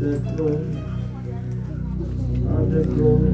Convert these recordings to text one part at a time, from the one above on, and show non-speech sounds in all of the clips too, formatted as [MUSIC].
the at the throne,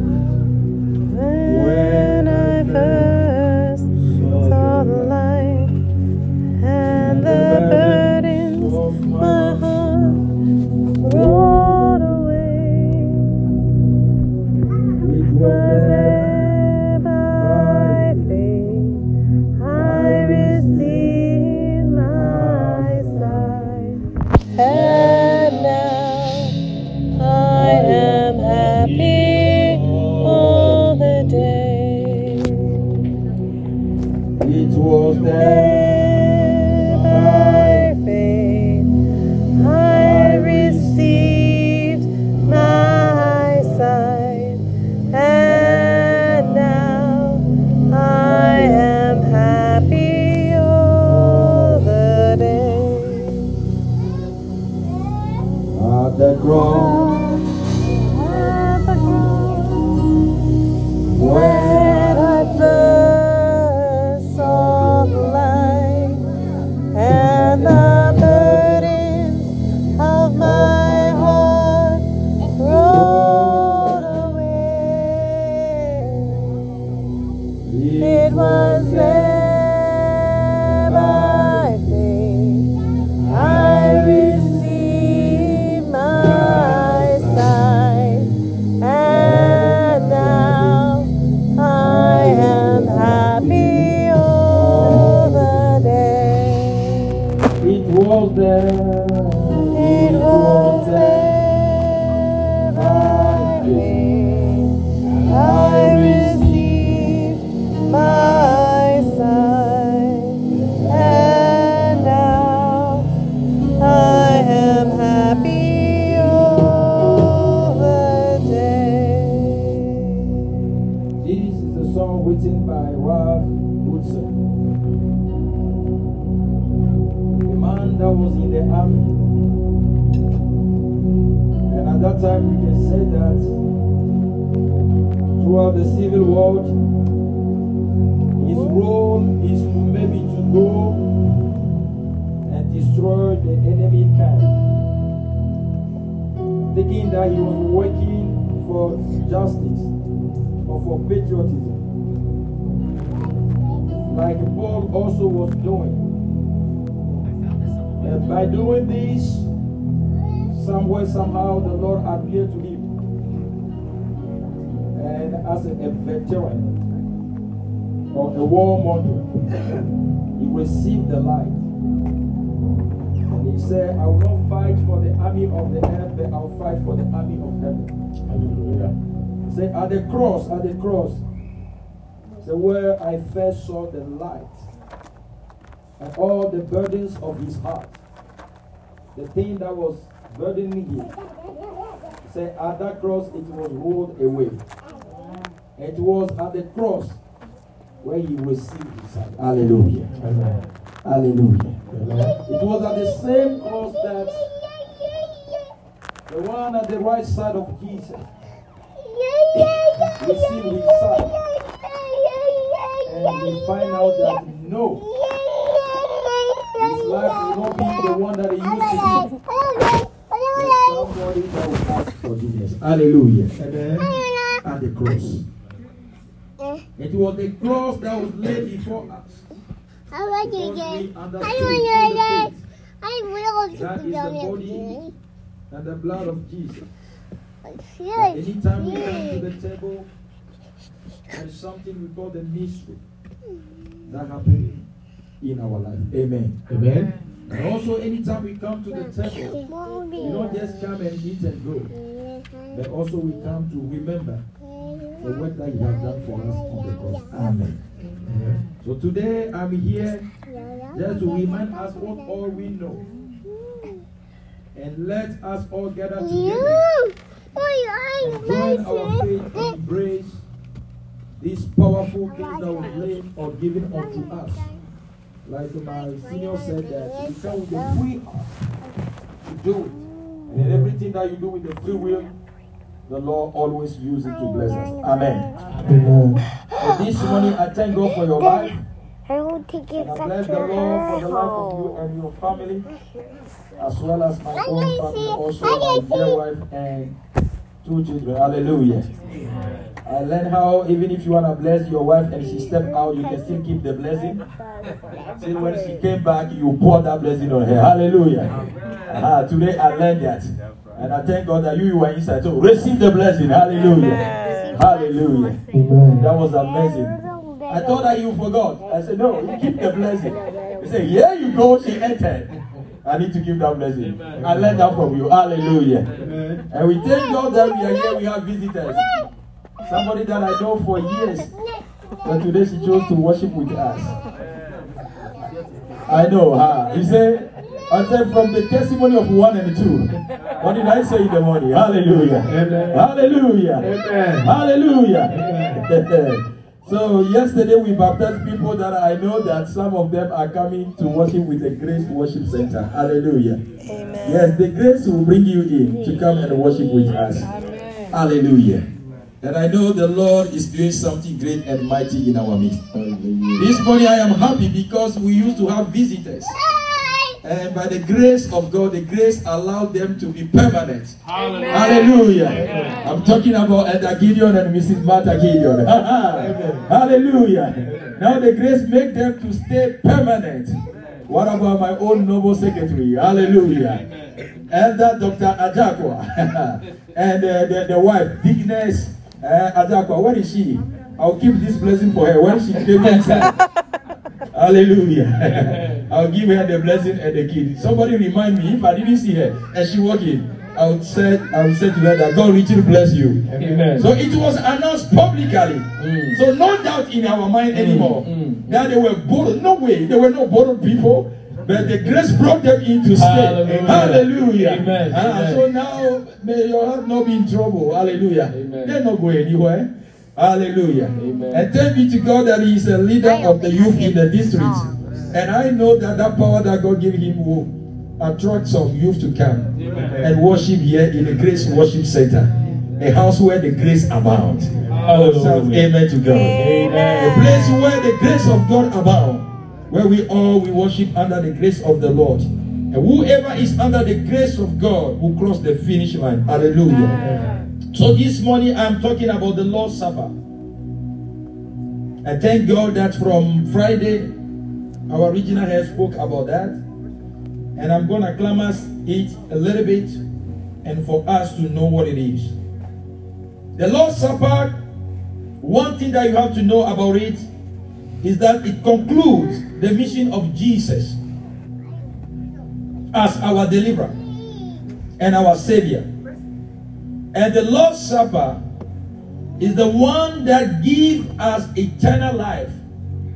That he was working for justice or for patriotism. Like Paul also was doing. And by doing this, somewhere, somehow, the Lord appeared to him. And as a, a veteran or a warmonger, he received the light. Said, I will not fight for the army of the earth, but I'll fight for the army of heaven. Hallelujah. Say, at the cross, at the cross, say, where I first saw the light and all the burdens of his heart, the thing that was burdening him, say, at that cross, it was rolled away. It was at the cross where he received his sight. Hallelujah. Hallelujah. It was at the same cross that the one at the right side of Jesus received his sight. And he find out that no, his life will not be the one that it used to be. There's somebody that will ask forgiveness. Hallelujah. Amen. At the cross. It was the cross that was laid before us. Because we understood through the faith that is the body and the blood of Jesus. That anytime we come to the table, there's something we call the mystery that happened in our life. Amen. Amen. And also, anytime we come to the table, we don't just come and eat and go, but also we come to remember the work that you have done for us on the cross. Amen. So today I'm here just to remind us what all we know. And let us all gather together and join our faith and embrace this powerful thing that was laid or given unto us. Like my senior said that we come with a free heart to do it. And everything that you do with the free will, the Lord always uses it to bless us. Amen. Amen. So this morning, I thank God for your life. I will take it And I back bless to the Lord her for the life of you and your family, as well as my Hi, own Daisy. family, also Hi, my dear Daisy. wife and two children. Hallelujah. I learned how even if you want to bless your wife and she step out, you can still keep the blessing. See, when she came back, you pour that blessing on her. Hallelujah. Ah, today I learned that. And I thank God that you, you were inside. So receive the blessing. Hallelujah. Hallelujah. That was amazing. I thought that you forgot. I said, no, you keep the blessing. [LAUGHS] He said, here you go, she entered. I need to give that blessing. I learned that from you. Hallelujah. And we thank God that we are here, we have visitors. Somebody that I know for years. But today she chose to worship with us. I know, huh? You say, I said from the testimony of one and two. What did I say in the morning? Hallelujah. Amen. Hallelujah. Amen. Hallelujah. Amen. [LAUGHS] so yesterday we baptized people that I know that some of them are coming to worship with the Grace Worship Center. Hallelujah. Amen. Yes, the grace will bring you in to come and worship with us. Hallelujah. And I know the Lord is doing something great and mighty in our midst. This morning I am happy because we used to have visitors. And by the grace of God, the grace allowed them to be permanent. Hallelujah. I'm talking about Elder Gideon and Mrs. Martha Gideon. [LAUGHS] Hallelujah. Now the grace make them to stay permanent. What about my own noble secretary? Hallelujah. Elder Dr. Ajakwa [LAUGHS] and uh, the, the wife, Deaconess uh, Ajakwa. Where is she? I'll keep this blessing for her when she came [LAUGHS] inside. Hallelujah. [LAUGHS] I'll give her the blessing and the kid. Somebody remind me if I didn't see her and she walking, I would say I would say to her that God richly bless you. Amen. So it was announced publicly. Mm. So no doubt in our mind anymore mm. that they were borrowed. No way, they were not borrowed people. But the grace brought them into state. Hallelujah. Hallelujah. Amen. Ah, Amen. So now may your heart not be in trouble. Hallelujah. Amen. They're not going anywhere. Hallelujah. Amen. And thank be to God that He is a leader of the youth in the district. And I know that that power that God gave him will attract some youth to come and worship here in the Grace Worship Center. A house where the grace abounds. Hallelujah. Shout amen to God. A place where the grace of God abound. Where we all we worship under the grace of the Lord. And whoever is under the grace of God will cross the finish line. Hallelujah. So this morning I'm talking about the Lord's Supper. I thank God that from Friday, our original head spoke about that. And I'm going to clamor it a little bit and for us to know what it is. The Lord's Supper, one thing that you have to know about it is that it concludes the mission of Jesus as our deliverer and our savior. And the Lord's Supper is the one that gives us eternal life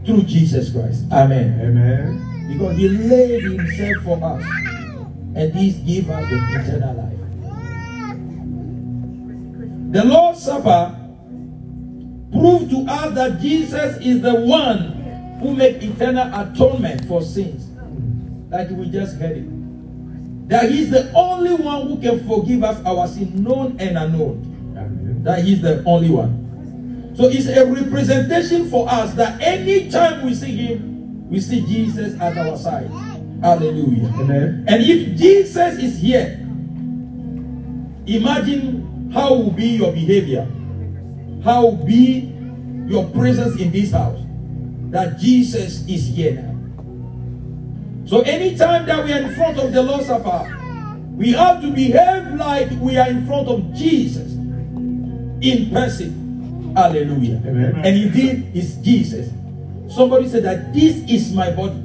through Jesus Christ. Amen. Amen. Because he laid himself for us. And this gives us the eternal life. The Lord's Supper proved to us that Jesus is the one who make eternal atonement for sins. Like we just heard it. That he's the only one who can forgive us our sin, known and unknown Amen. that he's the only one. So it's a representation for us that anytime we see him, we see Jesus at our side. Hallelujah. Amen. And if Jesus is here, imagine how will be your behavior, how will be your presence in this house. That Jesus is here now. So anytime that we are in front of the Lord's Supper, we have to behave like we are in front of Jesus in person. Hallelujah. Amen. And indeed, it's Jesus. Somebody said that this is my body.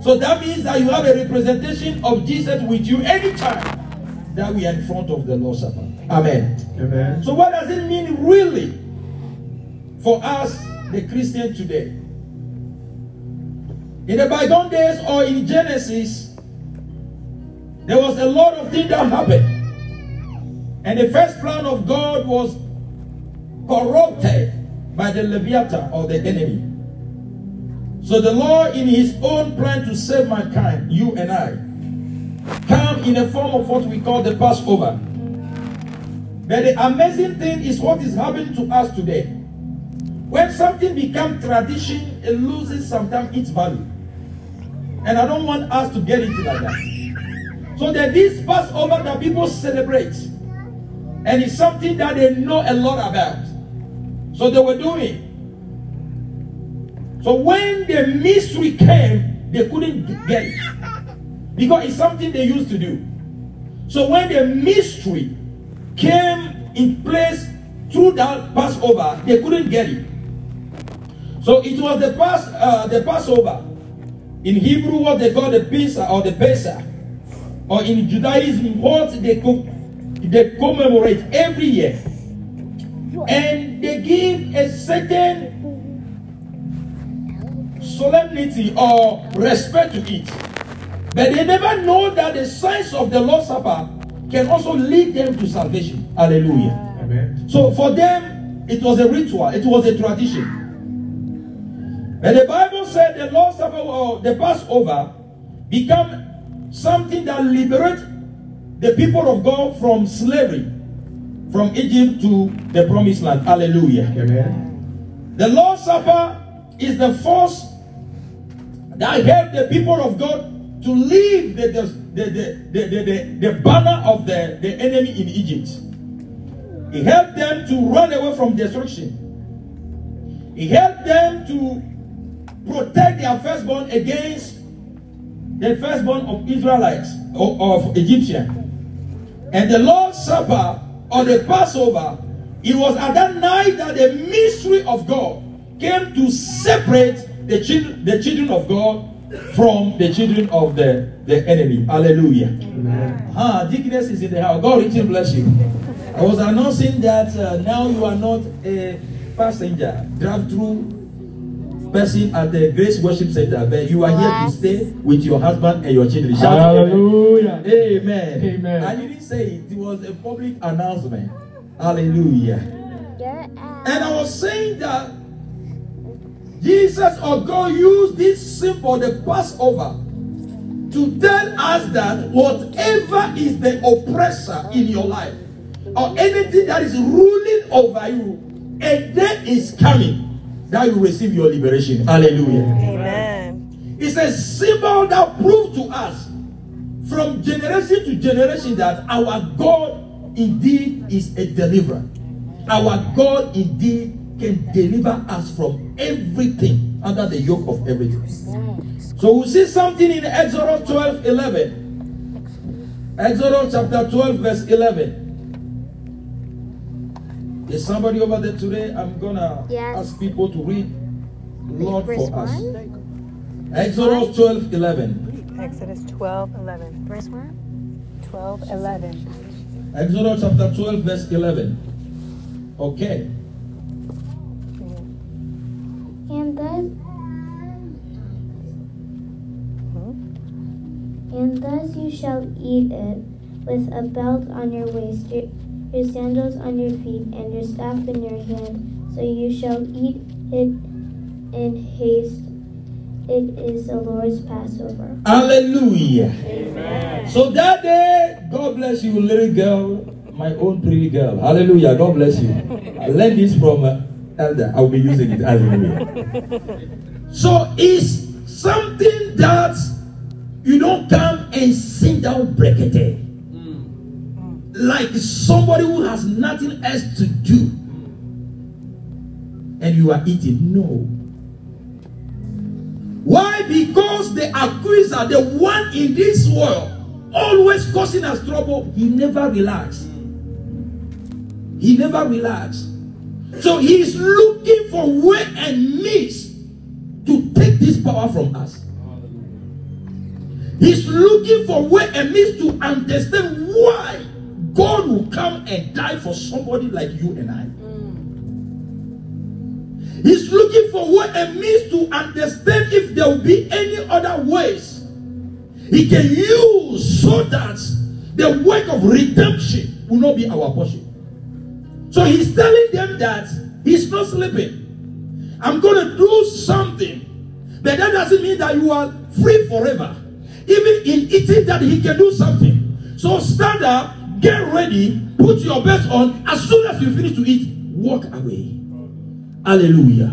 So that means that you have a representation of Jesus with you anytime that we are in front of the Lord's Supper. Amen. Amen. So what does it mean really for us, the Christian today? In the bygone days or in Genesis, there was a lot of things that happened. And the first plan of God was corrupted by the Leviathan or the enemy. So the Lord, in his own plan to save mankind, you and I, come in the form of what we call the Passover. But the amazing thing is what is happening to us today. when something becomes tradition, it loses sometimes its value. And I don't want us to get into that. So that this Passover that people celebrate, and it's something that they know a lot about. So they were doing. So when the mystery came, they couldn't get it. Because it's something they used to do. So when the mystery came in place through that Passover, they couldn't get it. So it was the Pass, uh, the Passover. In Hebrew, what they call the Pisa or the Pesach. Or in Judaism, what they, co- they commemorate every year. And they give a certain solemnity or respect to it. But they never know that the signs of the Lord's Supper can also lead them to salvation. Hallelujah. Amen. So for them, it was a ritual, it was a tradition. And the Bible said the Lord's Supper or the Passover become something that liberates the people of God from slavery from Egypt to the promised land. Hallelujah. Amen. The Lord's Supper is the force that helped the people of God to leave the, the, the, the, the, the, the banner of the, the enemy in Egypt. It helped them to run away from destruction. It helped them to protect their firstborn against the firstborn of Israelites or of Egyptian. And the Lord's Supper or the Passover, it was at that night that the mystery of God came to separate the children, the children of God from the children of the, the enemy. Hallelujah. Amen. Ah, deaconess is in the house. God richly bless you. I was announcing that uh, now you are not a passenger, drive-through person at the Grace Worship Center, but you are here to stay with your husband and your children. Shout amen. Hallelujah. Amen. Amen. I didn't say it. It was a public announcement. Hallelujah. And I was saying that Jesus or God used this symbol, the Passover, to tell us that whatever is the oppressor in your life, or anything that is ruling over you, a day is coming that you receive your liberation. Hallelujah. Amen. It's a symbol that proves to us from generation to generation that our God indeed is a deliverer. Our God indeed can deliver us from everything under the yoke of everything. So we see something in Exodus 12 11. Exodus chapter 12, verse 11. Is somebody over there today? I'm gonna Yes. ask people to read Lord Verse for us. 1? Exodus 12 11. Exodus 12, 11. Verse 1? 12, 11. Exodus chapter 12, verse 11. Okay. And thus, hmm? and thus you shall eat it with a belt on your waist, your, your sandals on your feet, and your staff in your hand. So you shall eat it in haste. It is the Lord's Passover. Hallelujah. Amen. So that day, God bless you, little girl, my own pretty girl. Hallelujah. God bless you. I learned this from uh, Elder. I'll be using it. Hallelujah. So it's something that you don't come and sit down brekete. Like somebody who has nothing else to do. And you are eating. No. Why? Because the accuser, the one in this world, always causing us trouble, he never relaxed. He never relaxed. So he is looking for way and means to take this power from us. He's looking for way and means to understand why God will come and die for somebody like you and I. He's looking for what it means to understand if there will be any other ways he can use so that the work of redemption will not be our portion. So he's telling them that he's not sleeping. I'm going to do something. But that doesn't mean that you are free forever. Even in eating that he can do something. So stand up, get ready, put your best on. As soon as you finish to eat, walk away. Hallelujah.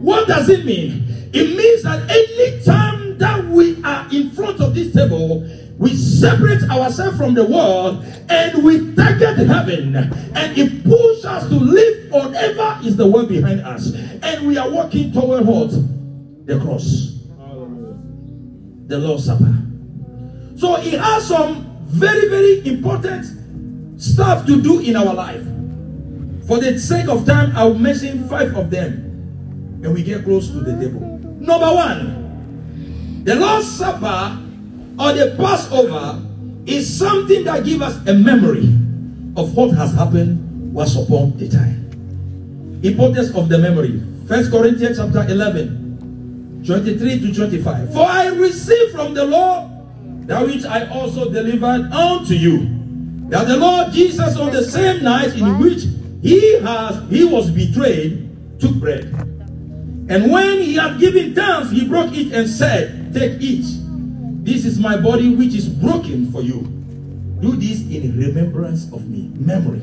What does it mean? It means that any time that we are in front of this table, we separate ourselves from the world and we target heaven and it pushes us to live whatever is the world behind us and we are walking toward what the cross the lord's supper so it has some very very important stuff to do in our life for the sake of time i'll mention five of them and we get close to the table number one the lord's supper or the Passover is something that gives us a memory of what has happened once upon a time. Importance of the memory. First Corinthians chapter 11, 23 to 25. For I received from the Lord that which I also delivered unto you. That the Lord Jesus on the same night in which he has he was betrayed, took bread. And when he had given thanks, he broke it and said, Take it. This is my body which is broken for you. Do this in remembrance of me. Memory.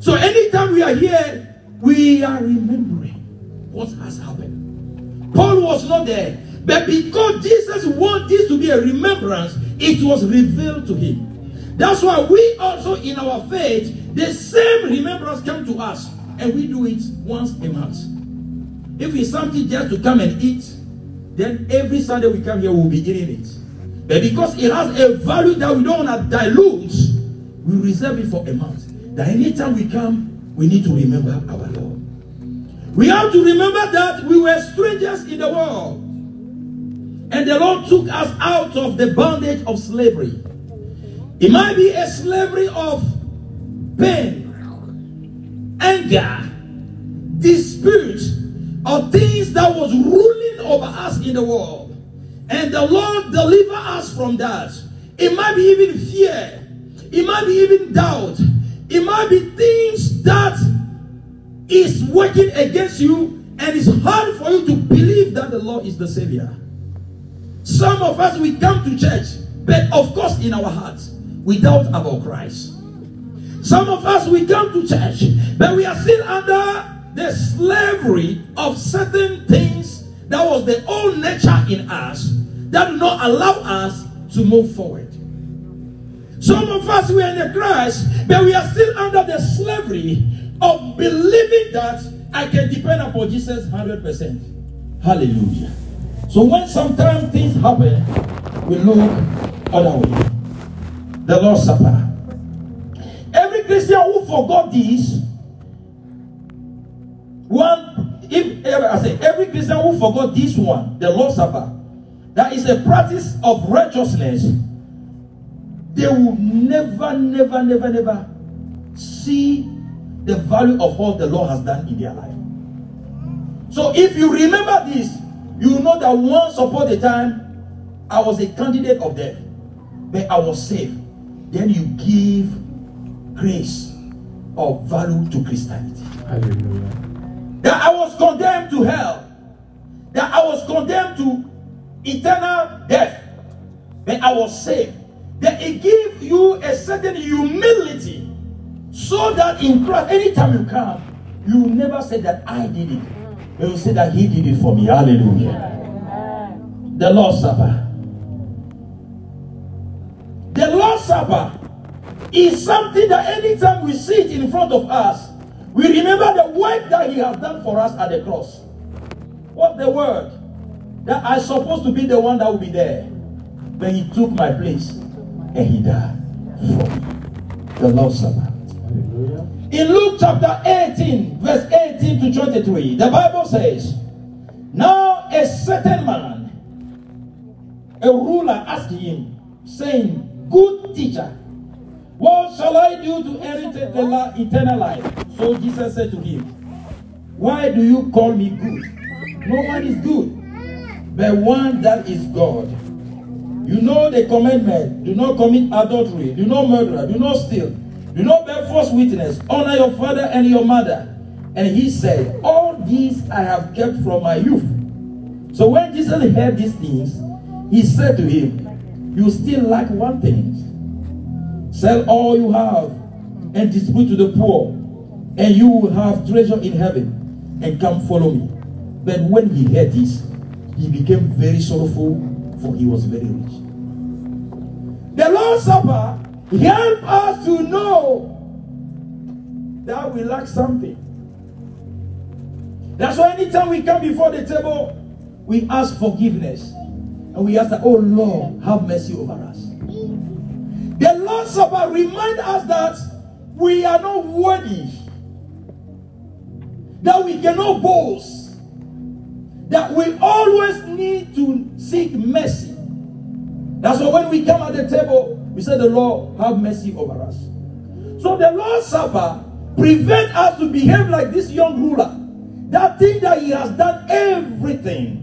So anytime we are here, we are remembering what has happened. Paul was not there. But because Jesus wanted this to be a remembrance, it was revealed to him. That's why we also in our faith, the same remembrance come to us. And we do it once a month. If it's something just to come and eat, then every Sunday we come here, we'll be eating it. But because it has a value that we don't want to dilute, we reserve it for a month. That anytime we come, we need to remember our Lord. We have to remember that we were strangers in the world. And the Lord took us out of the bondage of slavery. It might be a slavery of pain, anger, dispute, or things that was ruling over us in the world. And the Lord deliver us from that. It might be even fear. It might be even doubt. It might be things that is working against you and it's hard for you to believe that the Lord is the Savior. Some of us, we come to church, but of course in our hearts, we doubt about Christ. Some of us, we come to church, but we are still under the slavery of certain things that was the old nature in us that do not allow us to move forward. Some of us we are in the Christ, but we are still under the slavery of believing that I can depend upon Jesus 100%. Hallelujah. So when sometimes things happen, we look other way. The Lord's Supper. Every Christian who forgot this, one, if I say every Christian who forgot this one, the Lord's Supper, that is a practice of righteousness, they will never, never, never, never see the value of what the Lord has done in their life. So if you remember this, you know that once upon a time I was a candidate of death, but I was saved. Then you give grace or value to Christianity. Hallelujah. That I was condemned to hell. That I was condemned to eternal death, but I was saved. That it gives you a certain humility so that in Christ, anytime you come, you never say that I did it. But you say that He did it for me. Hallelujah. The Lord's Supper. The Lord's Supper is something that anytime we see it in front of us, we remember the work that He has done for us at the cross. What the word? that I supposed to be the one that will be there. But he took my place and he died for me. The Lord's Supper. In Luke chapter 18, verse 18 to 23, the Bible says, Now a certain man, a ruler, asked him, saying, Good teacher, what shall I do to inherit the eternal life? So Jesus said to him, Why do you call me good? No one is good but one that is God. You know the commandment do not commit adultery, do not murder, do not steal, do not bear false witness, honor your father and your mother. And he said, All these I have kept from my youth. So when Jesus heard these things, he said to him, You still lack one thing. Sell all you have and distribute to the poor, and you will have treasure in heaven. and come follow me. But when he heard this, he became very sorrowful, for he was very rich. The Lord's Supper help us to know that we lack something. That's why anytime we come before the table, we ask forgiveness. And we ask that, oh Lord, have mercy over us. The Lord's Supper remind us that we are not worthy. That we cannot boast. That we always need to seek mercy. That's why when we come at the table, we say, The Lord, have mercy over us. So the Lord's Supper prevent us to behave like this young ruler. That thing that he has done everything.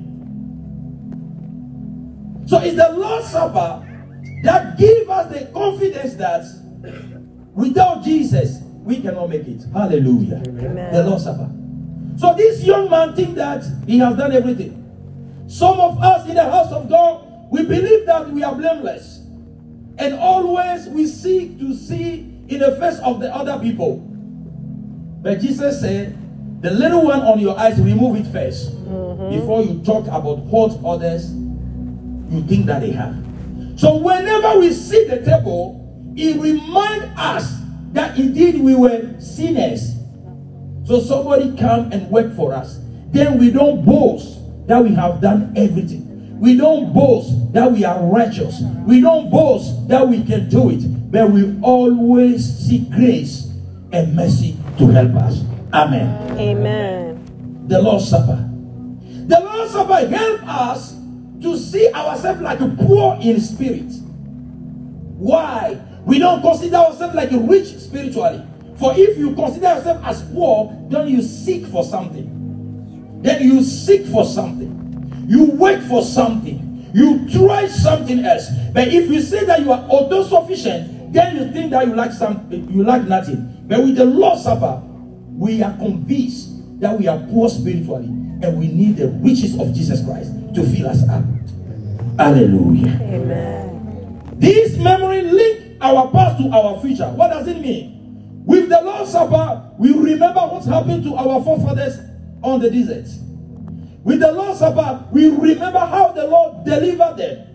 So it's the Lord's Supper that give us the confidence that without Jesus we cannot make it. Hallelujah. Amen. The Lord's Supper. So this young man think that he has done everything. Some of us in the house of God, we believe that we are blameless. And always we seek to see in the face of the other people. But Jesus said, the little one on your eyes, remove it 1st mm-hmm. before you talk about what others you think that they have. So whenever we see the table, it reminds us that indeed we were sinners. So somebody come and work for us. Then we don't boast that we have done everything. We don't boast that we are righteous. We don't boast that we can do it. But we always seek grace and mercy to help us. Amen. Amen. The Lord's Supper. The Lord's Supper help us to see ourselves like poor in spirit. Why? We don't consider ourselves like rich spiritually. For if you consider yourself as poor, then you seek for something. Then you seek for something. You wait for something. You try something else. But if you say that you are auto-sufficient, then you think that you like something, you like nothing. But with the Lord's Supper, we are convinced that we are poor spiritually and we need the riches of Jesus Christ to fill us up. Hallelujah. Amen. This memory link our past to our future. What does it mean? With the Lord's Supper, we remember what happened to our forefathers on the desert. With the Lord's Supper, we remember how the Lord delivered them,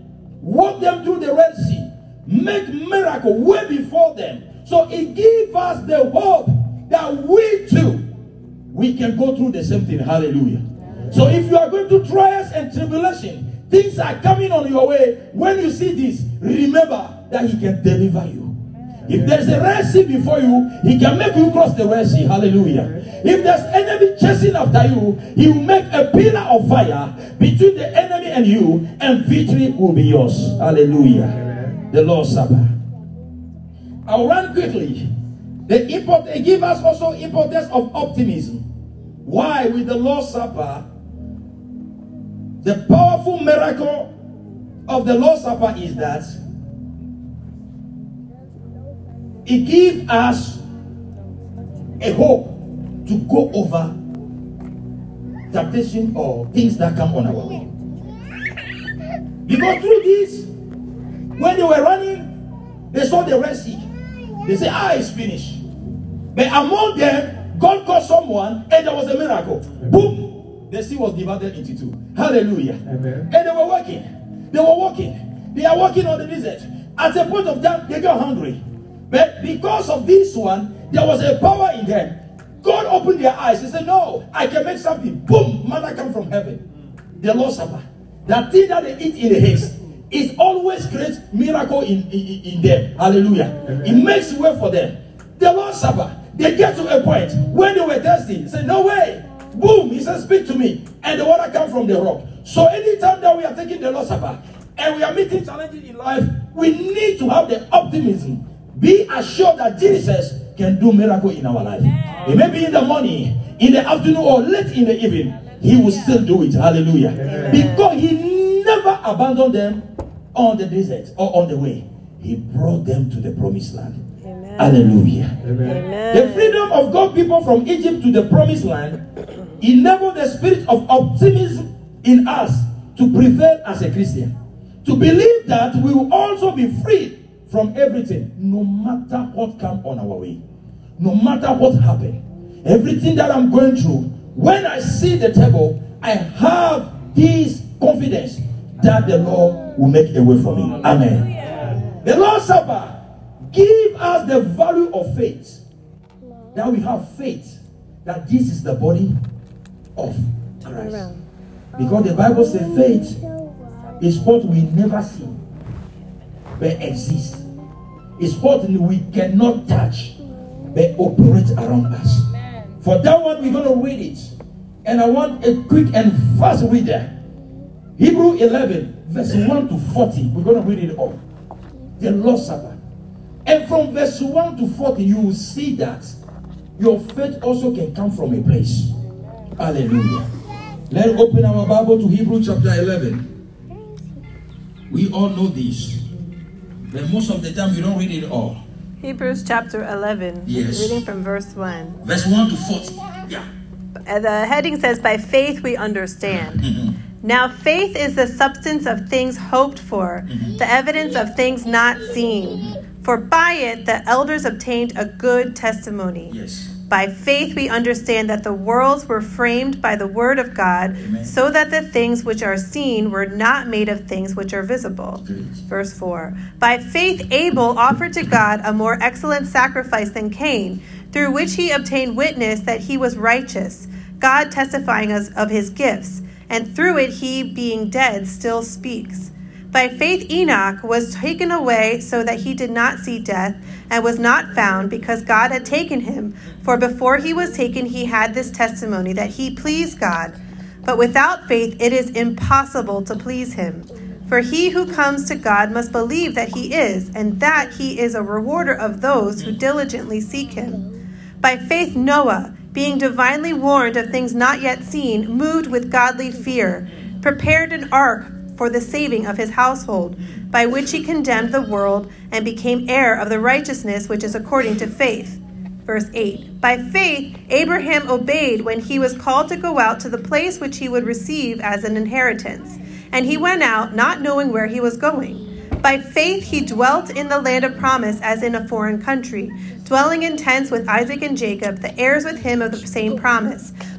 walked them through the Red Sea, make miracle way before them. So it gives us the hope that we too we can go through the same thing. Hallelujah. So if you are going to trials and tribulation, things are coming on your way. When you see this, remember that He can deliver you. If there's a Red Sea before you, He can make you cross the Red Sea. Hallelujah. If there's enemy chasing after you, He will make a pillar of fire between the enemy and you, and victory will be yours. Hallelujah. The Lord's Supper. I'll run quickly. The import they give us also importance of optimism. Why with the Lord's Supper, the powerful miracle of the Lord's Supper is that it gives us a hope to go over temptation or things that come on our way. Because through this, when they were running, they saw the Red Sea. They say, ah, it's finished. But among them, God called someone and there was a miracle. Boom! The sea was divided into two. Hallelujah. Amen. And they were walking. They were walking. They are walking on the desert. At a point of time, they got hungry. But because of this one, there was a power in them. God opened their eyes. He said, No, I can make something. Boom! Manna come from heaven. The Lord's Supper. That thing that they eat in the haste. It always creates miracle in, in, in them. Hallelujah. It makes way for them. The Lord's Supper. They get to a point when they were thirsty. He said, No way. Boom. He said, Speak to me. And the water comes from the rock. So anytime that we are taking the Lord's Supper and we are meeting challenges in life, we need to have the optimism. Be assured that Jesus can do miracle in our life. It may be in the morning, in the afternoon, or late in the evening. He will still do it. Hallelujah. Because he never abandoned them on the desert or on the way. He brought them to the promised land. Amen. Hallelujah. Amen. The freedom of God people from Egypt to the promised land enabled the spirit of optimism in us to prevail as a Christian. To believe that we will also be freed from everything, no matter what come on our way, no matter what happened. Everything that I'm going through, when I see the table, I have this confidence that the Lord will make a way for me. Amen. The Lord's Supper give us the value of faith. That we have faith that this is the body of Christ. Because the Bible says faith is what we never see but exists. It's what we cannot touch but operate around us. For that one, we're going to read it. And I want a quick and fast reader. Hebrew 11, verse 1 to 40. We're going to read it all. The Lord's Supper. And from verse 1 to 40, you will see that your faith also can come from a place. Hallelujah. Let's open our Bible to Hebrew chapter 11. We all know this. But most of the time, you don't read it all. Hebrews chapter 11, Yes. reading from verse 1. Verse 1 to 40. Yeah. Uh, The heading says, By faith we understand. Mhm. Now, faith is the substance of things hoped for, the evidence of things not seen. For by it the elders obtained a good testimony. Yes. By faith we understand that the worlds were framed by the word of God, Amen. so that the things which are seen were not made of things which are visible. Verse 4 By faith Abel offered to God a more excellent sacrifice than Cain, through which he obtained witness that he was righteous, God testifying us of his gifts, and through it he, being dead, still speaks. By faith Enoch was taken away so that he did not see death, and was not found because God had taken him. For before he was taken, he had this testimony that he pleased God. But without faith it is impossible to please him. For he who comes to God must believe that he is, and that he is a rewarder of those who diligently seek him. By faith, Noah, being divinely warned of things not yet seen, moved with godly fear, prepared an ark for the saving of his household, by which he condemned the world and became heir of the righteousness which is according to faith. Verse 8 By faith, Abraham obeyed when he was called to go out to the place which he would receive as an inheritance. And he went out, not knowing where he was going. By faith, he dwelt in the land of promise as in a foreign country, dwelling in tents with Isaac and Jacob, the heirs with him of the same promise.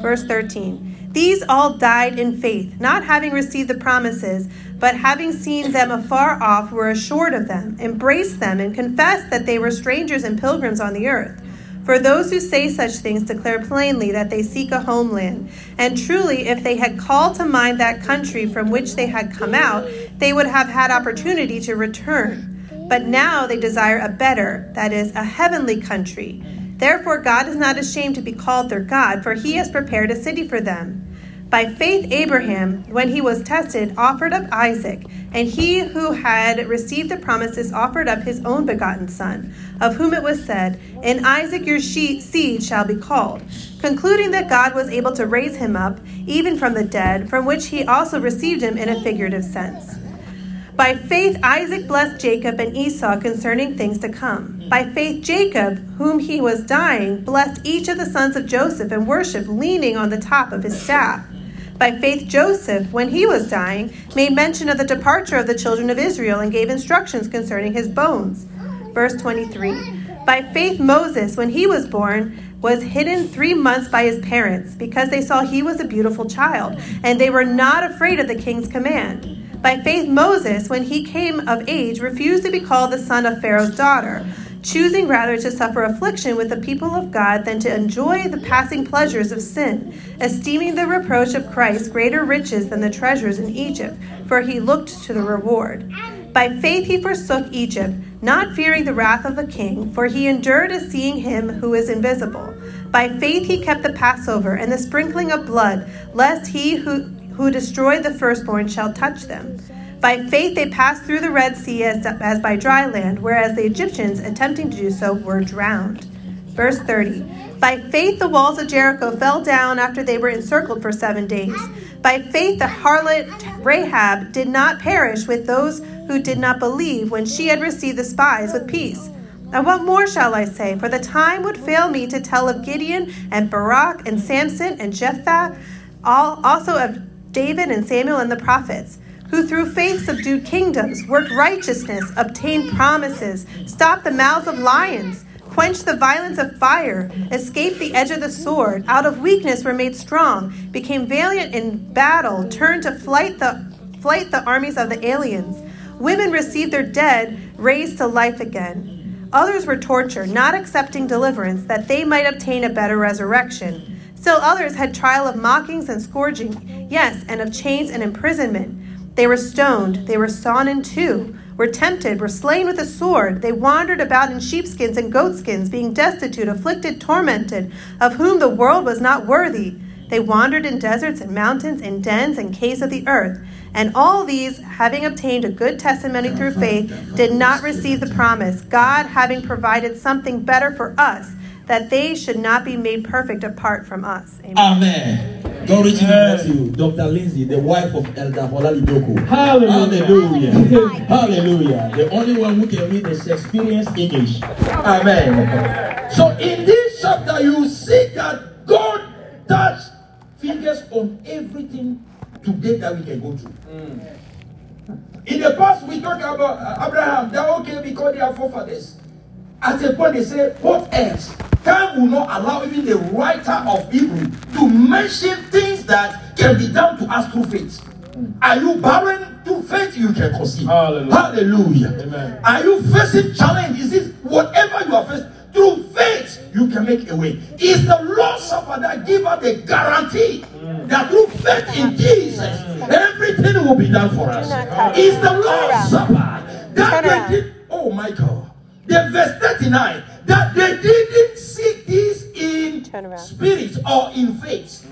Verse 13 These all died in faith, not having received the promises, but having seen them afar off, were assured of them, embraced them, and confessed that they were strangers and pilgrims on the earth. For those who say such things declare plainly that they seek a homeland. And truly, if they had called to mind that country from which they had come out, they would have had opportunity to return. But now they desire a better, that is, a heavenly country. Therefore, God is not ashamed to be called their God, for he has prepared a city for them. By faith, Abraham, when he was tested, offered up Isaac, and he who had received the promises offered up his own begotten son, of whom it was said, In Isaac your seed shall be called, concluding that God was able to raise him up, even from the dead, from which he also received him in a figurative sense. By faith, Isaac blessed Jacob and Esau concerning things to come. By faith, Jacob, whom he was dying, blessed each of the sons of Joseph and worshiped, leaning on the top of his staff. By faith, Joseph, when he was dying, made mention of the departure of the children of Israel and gave instructions concerning his bones. Verse 23 By faith, Moses, when he was born, was hidden three months by his parents, because they saw he was a beautiful child, and they were not afraid of the king's command. By faith, Moses, when he came of age, refused to be called the son of Pharaoh's daughter, choosing rather to suffer affliction with the people of God than to enjoy the passing pleasures of sin, esteeming the reproach of Christ greater riches than the treasures in Egypt, for he looked to the reward. By faith he forsook Egypt, not fearing the wrath of the king, for he endured as seeing him who is invisible. By faith he kept the Passover and the sprinkling of blood, lest he who, who destroyed the firstborn shall touch them. By faith they passed through the Red Sea as, as by dry land, whereas the Egyptians, attempting to do so, were drowned. Verse 30 By faith, the walls of Jericho fell down after they were encircled for seven days. By faith, the harlot Rahab did not perish with those who did not believe when she had received the spies with peace. And what more shall I say? For the time would fail me to tell of Gideon and Barak and Samson and Jephthah, all, also of David and Samuel and the prophets, who through faith subdued kingdoms, worked righteousness, obtained promises, stopped the mouths of lions, quenched the violence of fire, escaped the edge of the sword, out of weakness were made strong, became valiant in battle, turned to flight the flight the armies of the aliens. Women received their dead raised to life again. Others were tortured, not accepting deliverance, that they might obtain a better resurrection. Still others had trial of mockings and scourging, yes, and of chains and imprisonment. They were stoned, they were sawn in two, were tempted, were slain with a sword. They wandered about in sheepskins and goatskins, being destitute, afflicted, tormented, of whom the world was not worthy. They wandered in deserts and mountains, in dens and caves of the earth. And all these, having obtained a good testimony through faith, did not receive the promise, God having provided something better for us, that they should not be made perfect apart from us. Amen. Amen. God richly bless you, Dr. Lindsay, the wife of Elder Holali Doku. Hallelujah. Hallelujah. Hallelujah. The only one who can read the Shakespearean English. Amen. So in this chapter, you see that God touched fingers on everything today that we can go through. In the past, we talked about uh, Abraham. They're okay because they are forefathers. At a point, they say, what else? Time will not allow even the writer of Hebrew to mention things that can be done to us through faith. Are you barren? Through faith, you can conceive. Hallelujah. Hallelujah. Amen. Are you facing challenge? Is it whatever you are facing? Through faith, you can make a way. It's the Lord's Supper that give us the guarantee mm. that through faith in Jesus, everything will be done for us. It's the Lord's Supper that they did. Oh my God. The verse 39 that they didn't see this in Turn around. spirit or in faith.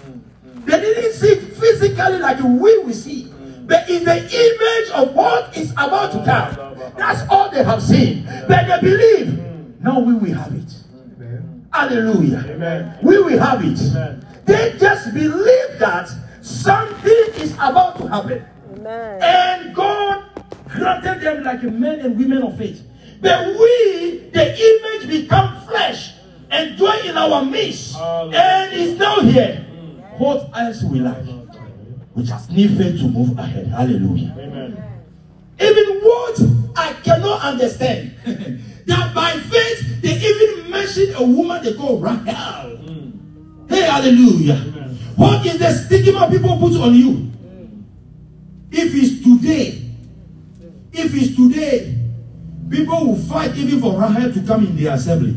They didn't see it physically like we will see, but in the image of what is about to come. That's all they have seen. But they believe. Now we will have it. Hallelujah. Amen. We will have it. Amen. They just believe that something is about to happen. Amen. And God granted them like men and women of faith. But we, the image become flesh and dwell in our midst. And is now here. What else we like? We just need faith to move ahead. Hallelujah. Amen. Even what I cannot understand. [LAUGHS] that by faith they even mention a woman they call Rahel. Hey, hallelujah. Amen. What is the stigma people put on you? If it's today, if it's today, people will fight even for Rahel to come in the assembly.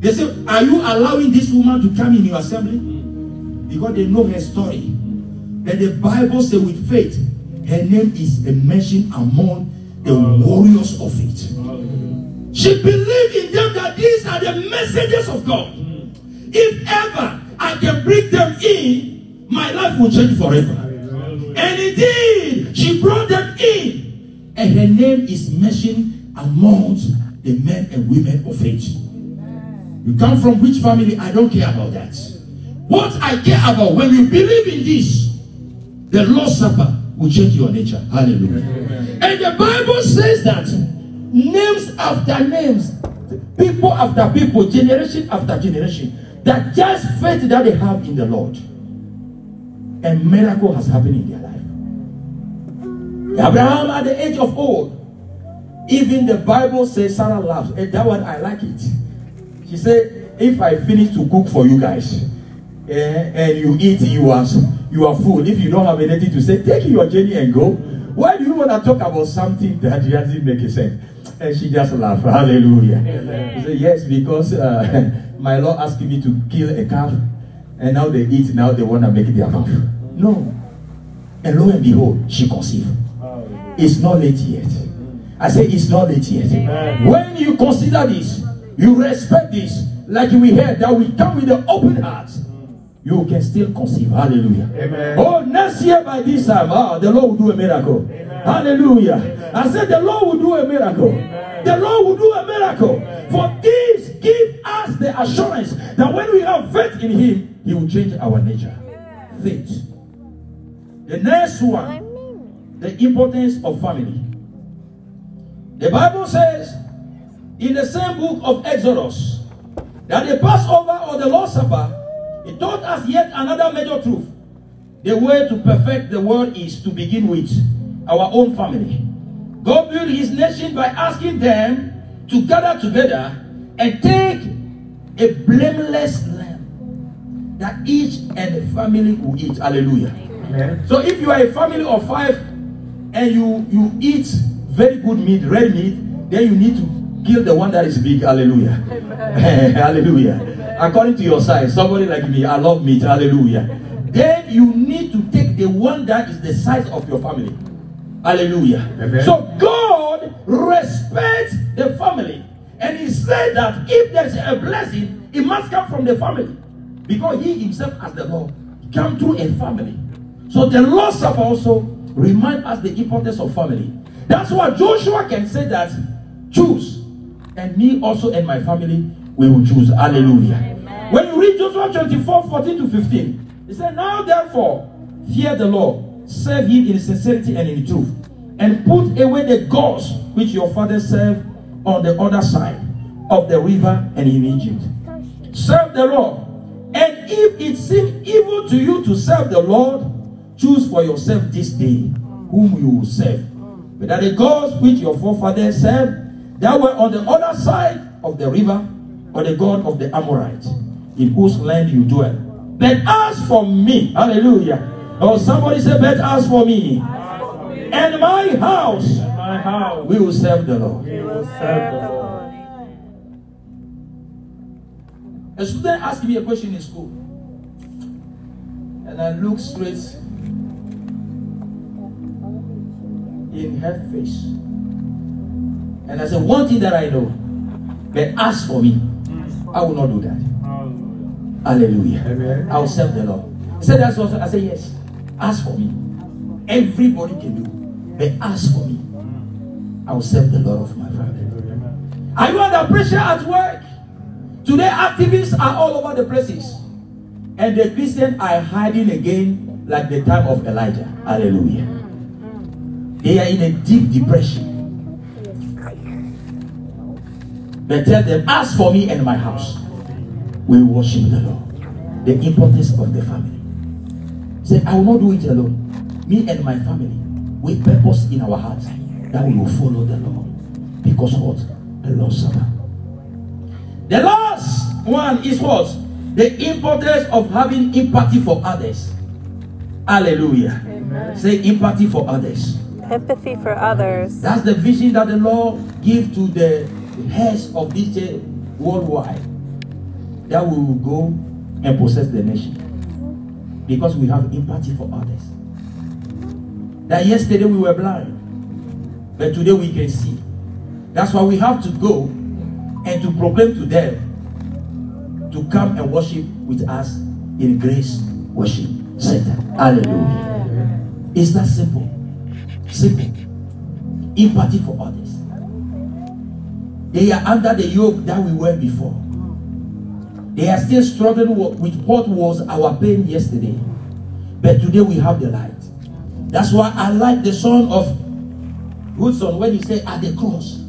They say, Are you allowing this woman to come in your assembly? Because they know her story. Then the Bible says, with faith, her name is a mention among the warriors of. Hallelujah. She believed in them that these are the messengers of God. If ever I can bring them in, my life will change forever. And indeed, she brought them in. And her name is mentioned amongst the men and women of faith. You come from which family? I don't care about that. What I care about, when you believe in this, the Lord's Supper will change your nature. Hallelujah. And the Bible says that names after names, people after people, generation after generation, that just faith that they have in the Lord, a miracle has happened in their life. Abraham at the age of old, even the Bible says Sarah laughs. And that one I like it. She said, if I finish to cook for you guys, eh, and you eat, you are you are full. If you don't have anything to say, take your journey and go. Why do you want to talk about something that [LAUGHS] doesn't make sense? And she just laughed. Hallelujah. She said, yes, because uh, [LAUGHS] my Lord asked me to kill a calf, and now they eat. Now they want to make their mouth. No. And lo and behold, she conceived. It's not late yet. I say it's not late yet. Amen. When you consider this, you respect this, like we heard that we come with an open heart, you can still conceive. Hallelujah. Amen. Oh, next year by this time, ah, the Lord will do a miracle. Amen. Hallelujah. I said the Lord will do a miracle. The Lord will do a miracle. For this give us the assurance that when we have faith in Him, He will change our nature. Faith. The next one, the importance of family. The Bible says in the same book of Exodus that the Passover or the Lord's Supper, it taught us yet another major truth. The way to perfect the world is to begin with our own family. God built his nation by asking them to gather together and take a blameless lamb that each and the family will eat. Hallelujah. Amen. So if you are a family of five and you you eat very good meat, red meat, then you need to kill the one that is big. Hallelujah. [LAUGHS] Hallelujah. According to your size, somebody like me, I love meat. Hallelujah. Then you need to take the one that is the size of your family. Hallelujah. Amen. So God respects the family. And he said that if there's a blessing, it must come from the family. Because he himself, as the Lord, come through a family. So the Lord's Supper also remind us the importance of family. That's why Joshua can say that choose. And me also and my family, we will choose. Hallelujah. When you read Joshua 24, 14 to 15, he said, Now therefore, fear the Lord, serve him in sincerity and in truth, and put away the gods which your father served on the other side of the river and in Egypt. Serve the Lord. And if it seem evil to you to serve the Lord, choose for yourself this day whom you will serve. Whether the gods which your forefathers served, that were on the other side of the river, or the God of the Amorites, in whose land you dwell. But as for me, hallelujah. Oh, somebody say, but as for me, and my house, My house we will serve the Lord. We will serve the Lord. A student asked me a question in school. And I looked straight in her face. And I said, One thing that I know, but ask for me, I will not do that. Hallelujah. Hallelujah. I will serve the Lord. He said, That's also. I said, Yes. ask for me, everybody can do. But ask for me, I will serve the Lord of my family. Are you under pressure at work? Today, activists are all over the places. And the Christians are hiding again like the time of Elijah. Hallelujah. They are in a deep depression. But tell them, as for me and my house, we worship the Lord. The importance of the family. Say, I will not do it alone. Me and my family, with purpose in our hearts, that we will follow the Lord. Because what? The Lord's Supper. The last one is what? The importance of having empathy for others. Hallelujah. Say empathy for others. Empathy for others. That's the vision that the Lord give to the heads of this church worldwide. That we will go and possess the nation. Because we have empathy for others. That yesterday we were blind, but today we can see. That's why we have to go and to proclaim to them to come and worship with us in Grace Worship Center. Hallelujah. It's that simple. Simple. Empathy for others. They are under the yoke that we were before. They are still struggling with what was our pain yesterday. But today we have the light. That's why I like the song of Woodson when he said, At the cross,